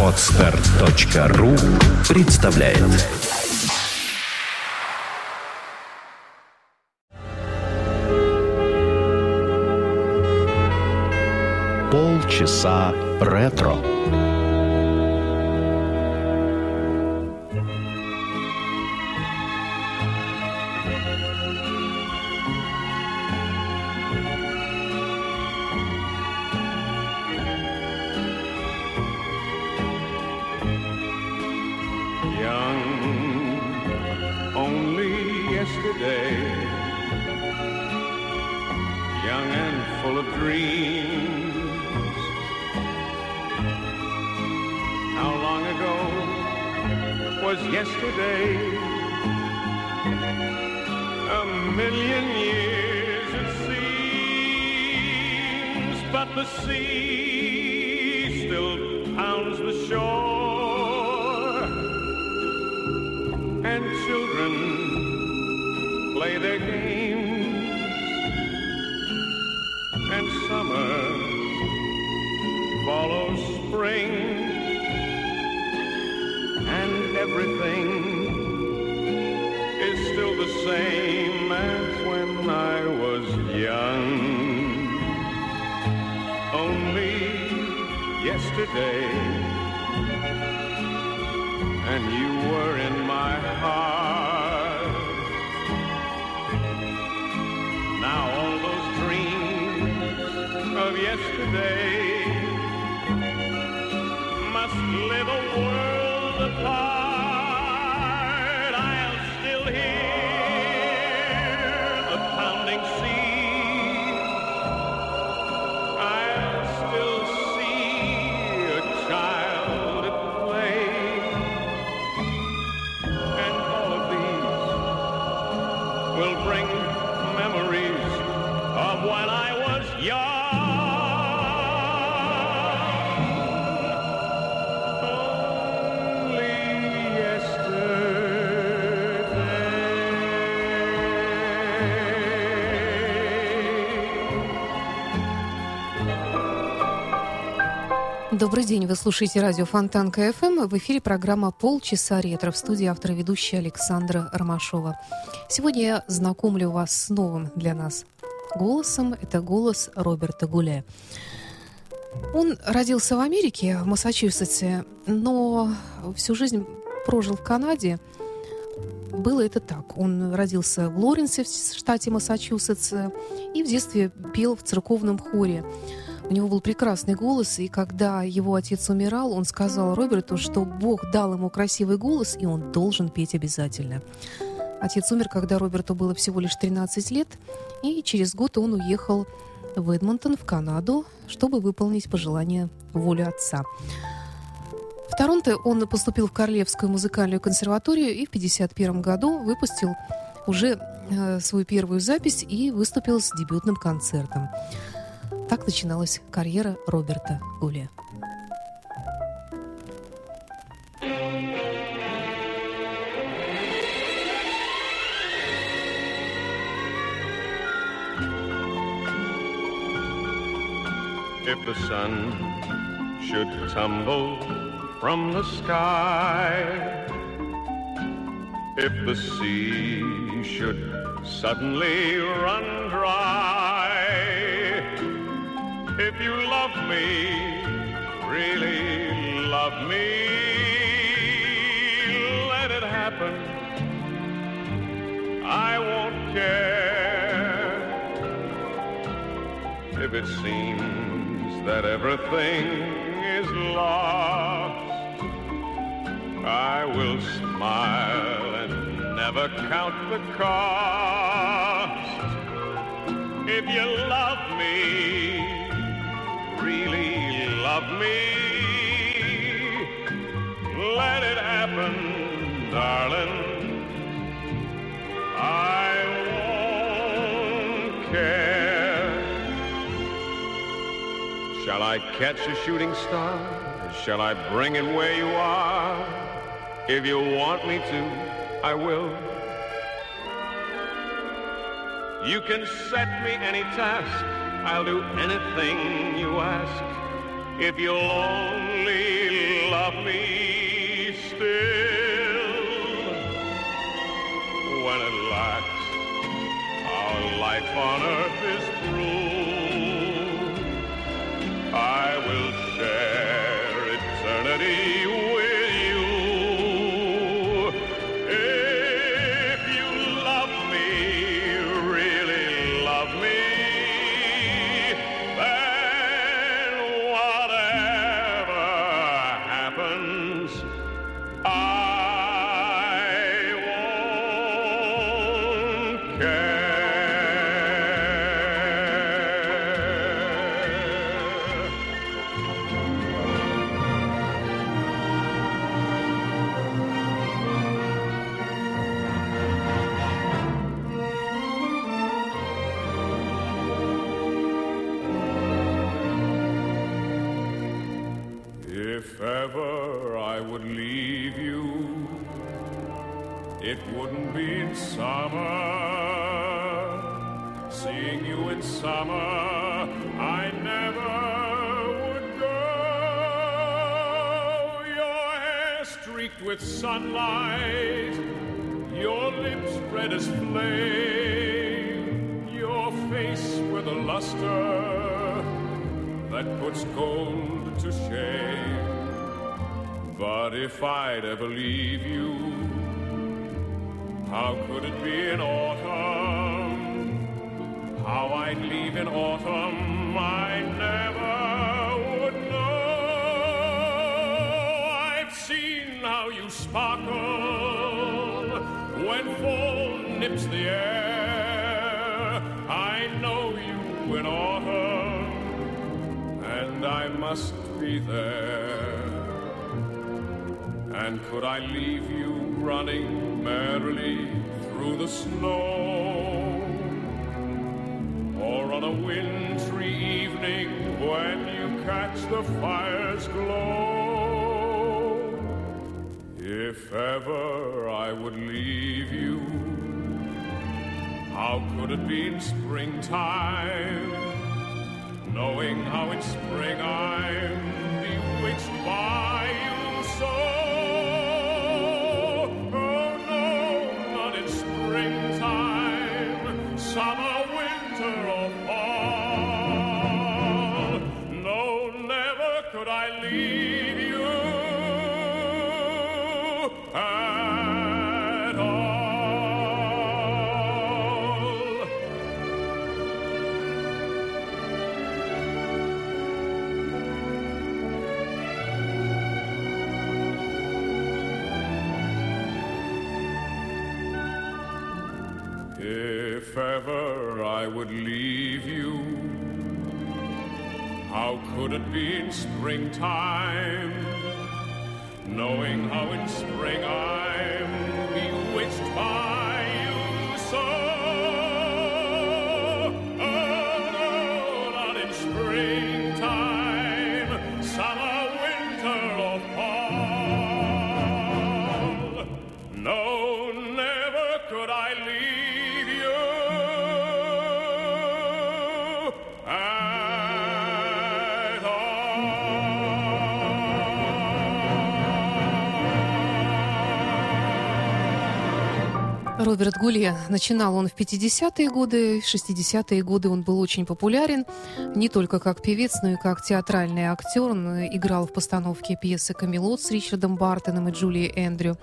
Отстар.ру представляет Полчаса ретро. The sea still pounds the shore. And children play their games. And summer follows spring. And everything is still the same yesterday and you were in my heart. Now all those dreams of yesterday must live a world Добрый день, вы слушаете радио Фонтан КФМ. В эфире программа «Полчаса ретро» в студии автора ведущая Александра Ромашова. Сегодня я знакомлю вас с новым для нас голосом. Это голос Роберта Гуля. Он родился в Америке, в Массачусетсе, но всю жизнь прожил в Канаде. Было это так. Он родился в Лоренсе, в штате Массачусетс, и в детстве пел в церковном хоре. У него был прекрасный голос, и когда его отец умирал, он сказал Роберту, что Бог дал ему красивый голос, и он должен петь обязательно. Отец умер, когда Роберту было всего лишь 13 лет, и через год он уехал в Эдмонтон, в Канаду, чтобы выполнить пожелание воли отца. В Торонто он поступил в Королевскую музыкальную консерваторию и в 1951 году выпустил уже э, свою первую запись и выступил с дебютным концертом. Так начиналась карьера Роберта Гуля. If the sun should tumble from the sky, if the sea should suddenly run dry, if you love me, really love me, let it happen. I won't care if it seems that everything is lost, I will smile and never count the cost. If you love me, me, let it happen, darling. I won't care. Shall I catch a shooting star? Shall I bring it where you are? If you want me to, I will. You can set me any task. I'll do anything you ask. If you'll only love me still. When at last our life on earth is won't if I'd ever leave you, how could it be in autumn? How I'd leave in autumn, I never would know. I've seen how you sparkle when fall nips the air. I know you in autumn and I must be there. And could I leave you running merrily through the snow? Or on a wintry evening when you catch the fire's glow? If ever I would leave you, how could it be in springtime? knowing how in spring I'm springtime? Роберт Гулья. Начинал он в 50-е годы, в 60-е годы он был очень популярен, не только как певец, но и как театральный актер. Он играл в постановке пьесы «Камелот» с Ричардом Бартоном и Джулией Эндрю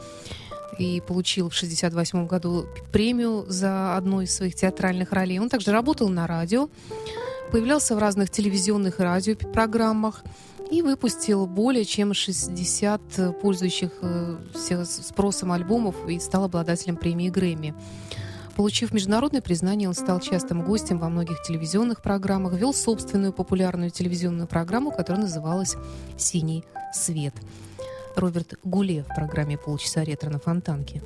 и получил в 1968 году премию за одну из своих театральных ролей. Он также работал на радио, появлялся в разных телевизионных и радиопрограммах и выпустил более чем 60 пользующихся спросом альбомов и стал обладателем премии Грэмми. Получив международное признание, он стал частым гостем во многих телевизионных программах, вел собственную популярную телевизионную программу, которая называлась «Синий свет». Роберт Гуле в программе «Полчаса ретро» на Фонтанке.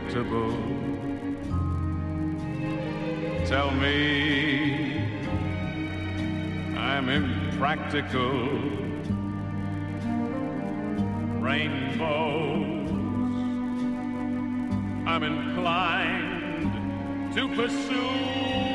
Unpredictable. Tell me I'm impractical. Rainbows I'm inclined to pursue.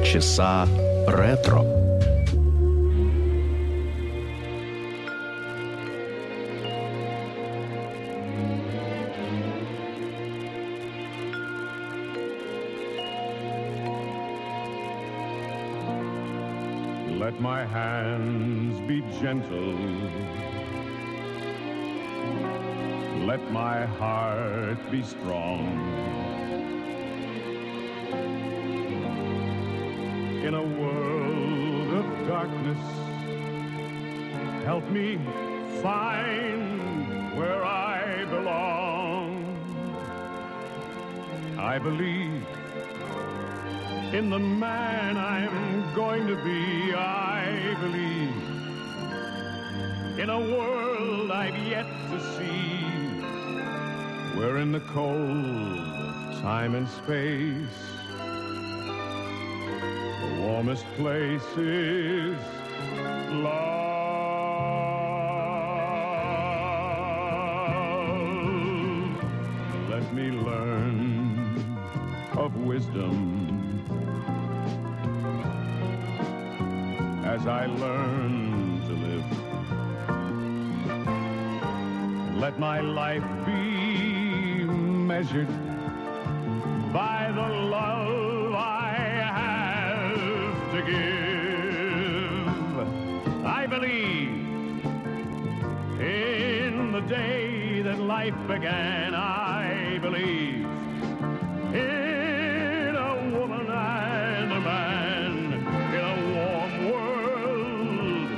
Полчаса ретро. Let my hands be gentle. Let my heart be strong. In a world of darkness, help me find where I belong. I believe in the man I'm going to be. I believe in a world I've yet to see, where in the cold of time and space, warmest place is love. Let me learn of wisdom as I learn to live. Let my life be measured life began. I believe in a woman and a man in a warm world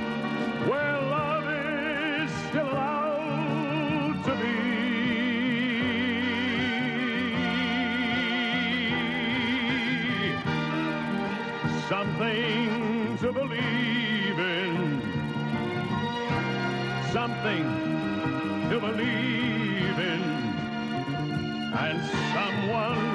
where love is still allowed to be. Something to believe in, something and someone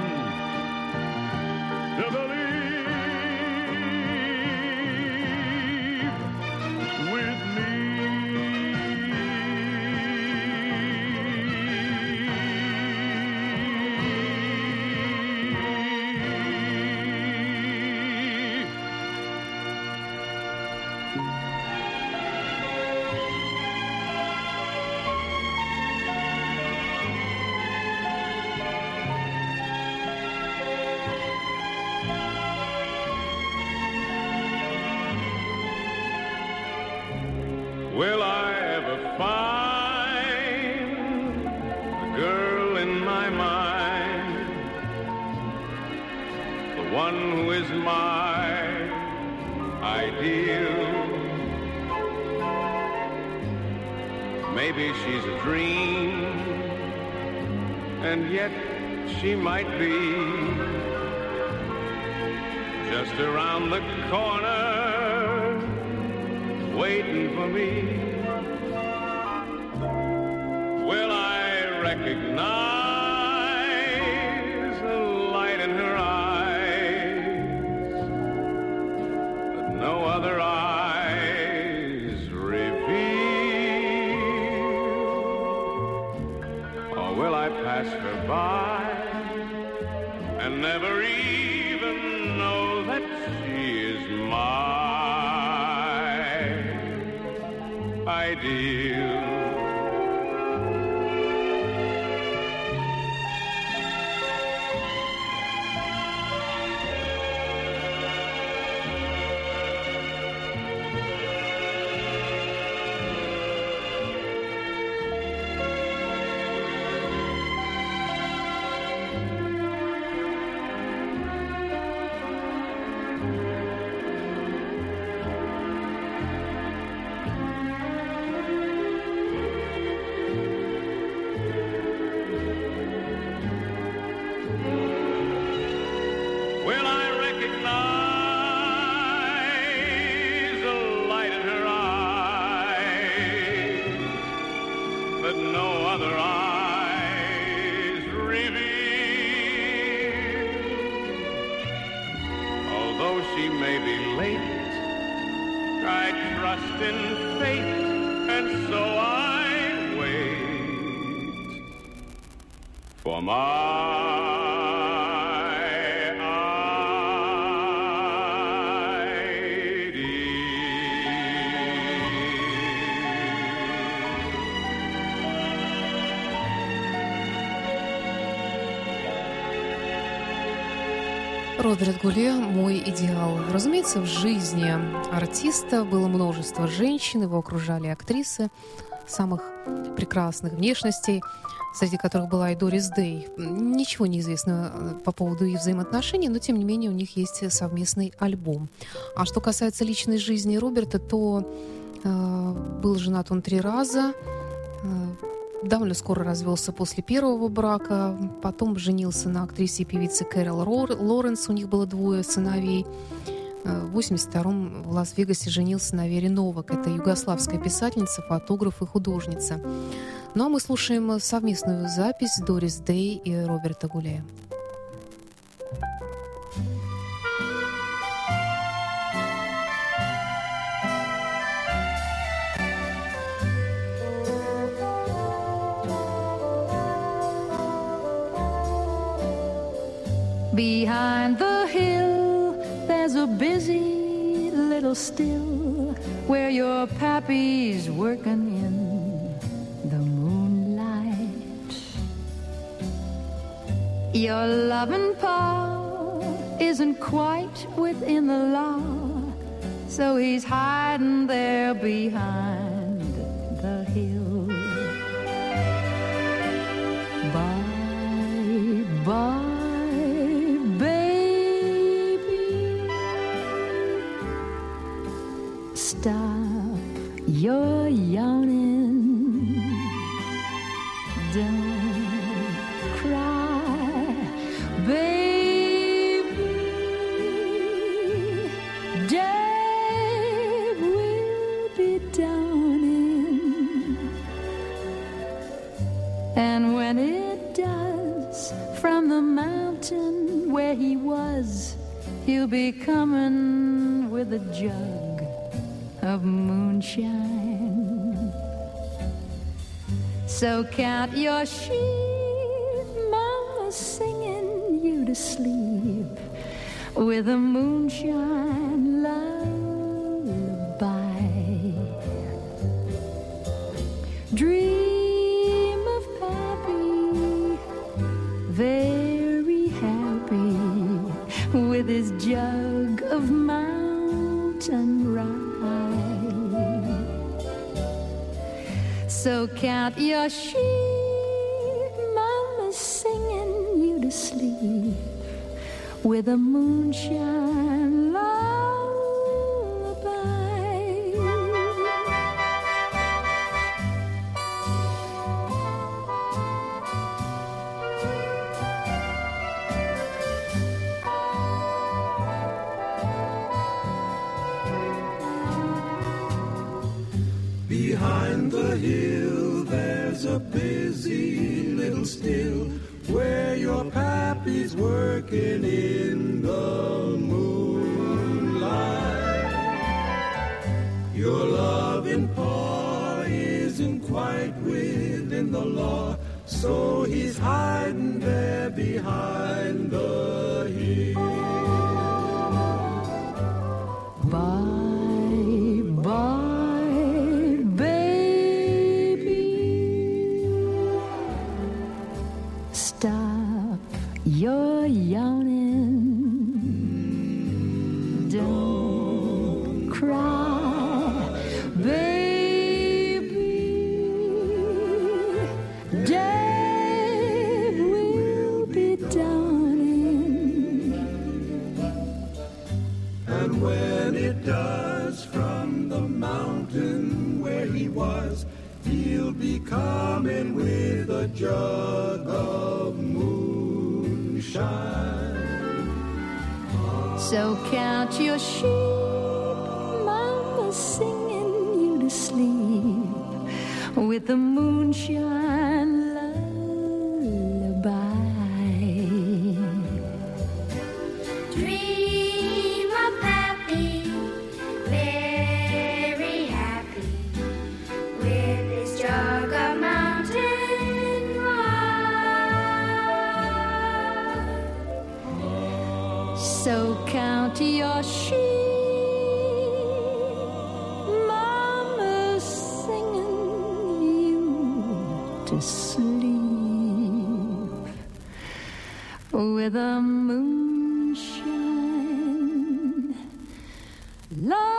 Maybe she's a dream, and yet she might be just around the corner, waiting for me. Will I recognize? Will I pass her by and never even know that she is my ideal? trapped in fate, and so I wait for my. Роберт Гуле «Мой идеал». Разумеется, в жизни артиста было множество женщин, его окружали актрисы самых прекрасных внешностей, среди которых была и Дорис Дэй. Ничего не известно э, по поводу их взаимоотношений, но тем не менее у них есть совместный альбом. А что касается личной жизни Роберта, то э, был женат он три раза, э, довольно скоро развелся после первого брака, потом женился на актрисе и певице Кэрол Лоренс, у них было двое сыновей. Э, в 82-м в Лас-Вегасе женился на Вере Новак. Это югославская писательница, фотограф и художница. Ну а мы слушаем совместную запись Дорис Дэй и Роберта Гуляя. Behind the hill, there's a busy little still where your pappy's working in the moonlight. Your loving pa isn't quite within the law, so he's hiding there behind the hill. Your yawning. Don't cry, baby. Day will be dawning. And when it does, from the mountain where he was, he'll be coming with a jug of moonshine. So count your sheep, mama, singing you to sleep with a moonshine lullaby. Dream of happy, very happy with his jug So count your sheep, mama's singing you to sleep. With a moonshine Behind the hill, there's a busy little still where your pappy's working in the moonlight. Your loving paw isn't quite within the law, so he's hiding there when it does, from the mountain where he was, he'll be coming with a jug of moonshine. So count your sheep, mama singing you to sleep with the moonshine a moonshine lullaby.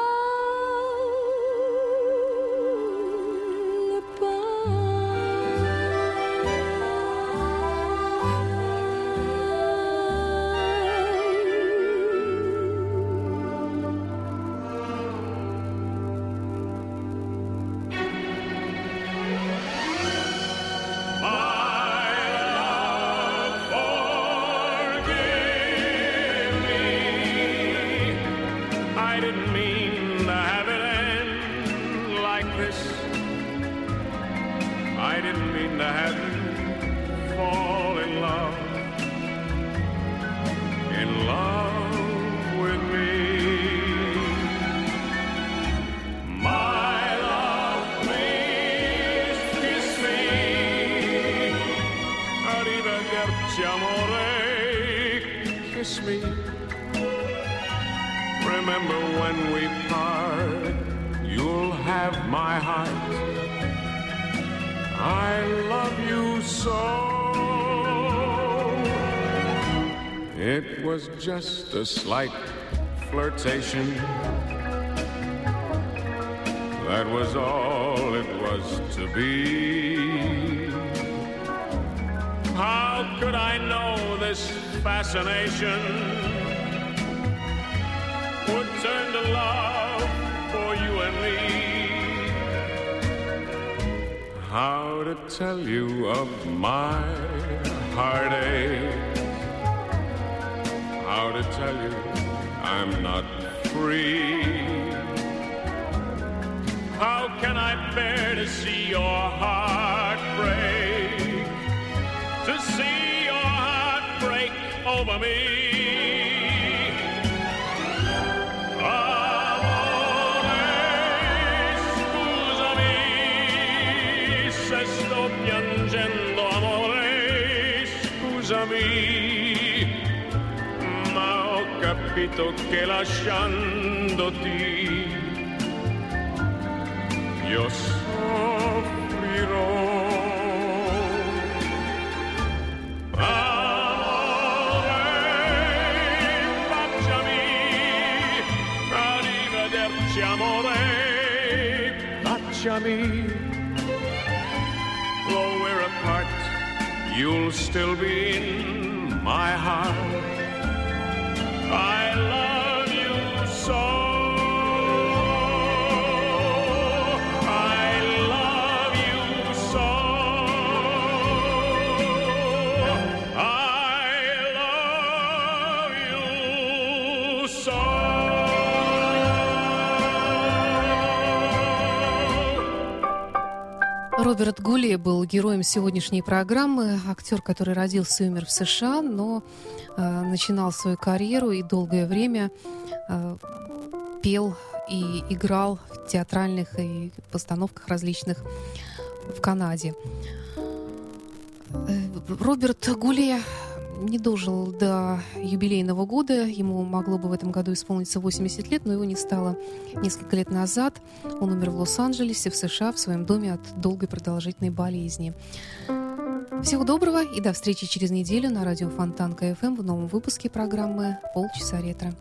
Arrivederci, amore, kiss me. Remember when we part, you'll have my heart. I love you so. It was just a slight flirtation. That was all it was to be. How could I know this fascination? would turn to love for you and me. How to tell you of my heartache? How to tell you I'm not free? How can I bear to see your heart over me? Se sto piangendo, amore, scusami, ma ho capito che lasciandoti io soffrirò. You'll still be in my heart. Роберт Гулли был героем сегодняшней программы, актер, который родился и умер в США, но э, начинал свою карьеру и долгое время э, пел и играл в театральных и постановках различных в Канаде. Э, Роберт Гулли не дожил до юбилейного года. Ему могло бы в этом году исполниться 80 лет, но его не стало несколько лет назад. Он умер в Лос-Анджелесе, в США, в своем доме от долгой продолжительной болезни. Всего доброго и до встречи через неделю на радио Фонтан КФМ в новом выпуске программы «Полчаса ретро».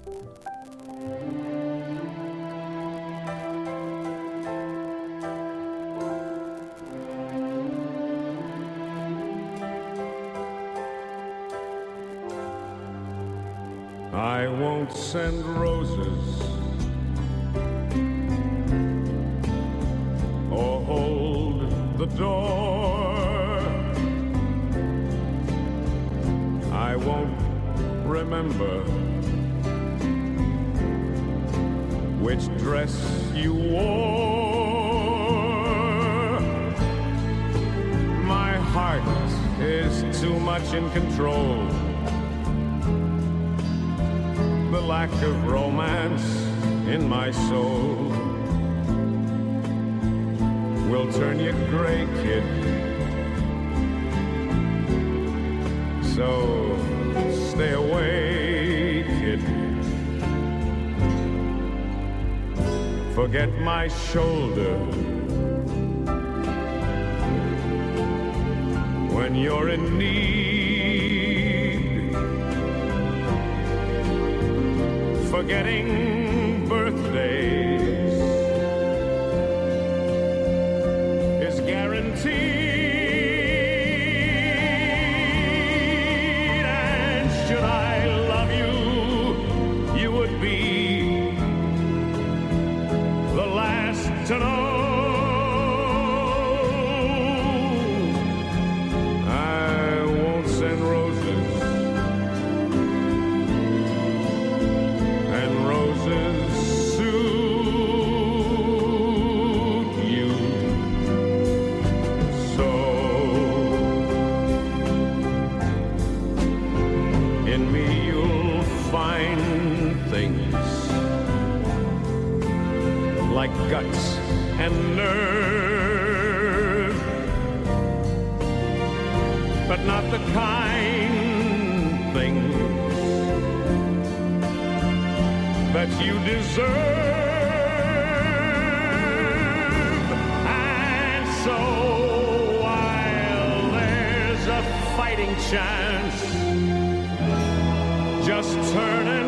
So stay away, kid. Forget my shoulder when you're in need. forgetting guts and nerve, but not the kind things that you deserve. And so while there's a fighting chance, just turn and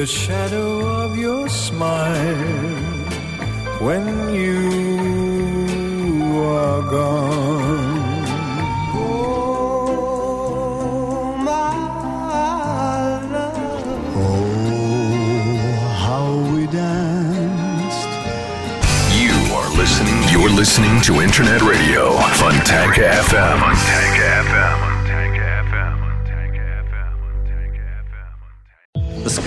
The shadow of your smile when you are gone. Oh, my love. Oh, how we danced. You are listening. You're listening to Internet Radio, Fontanka FM. Fontanka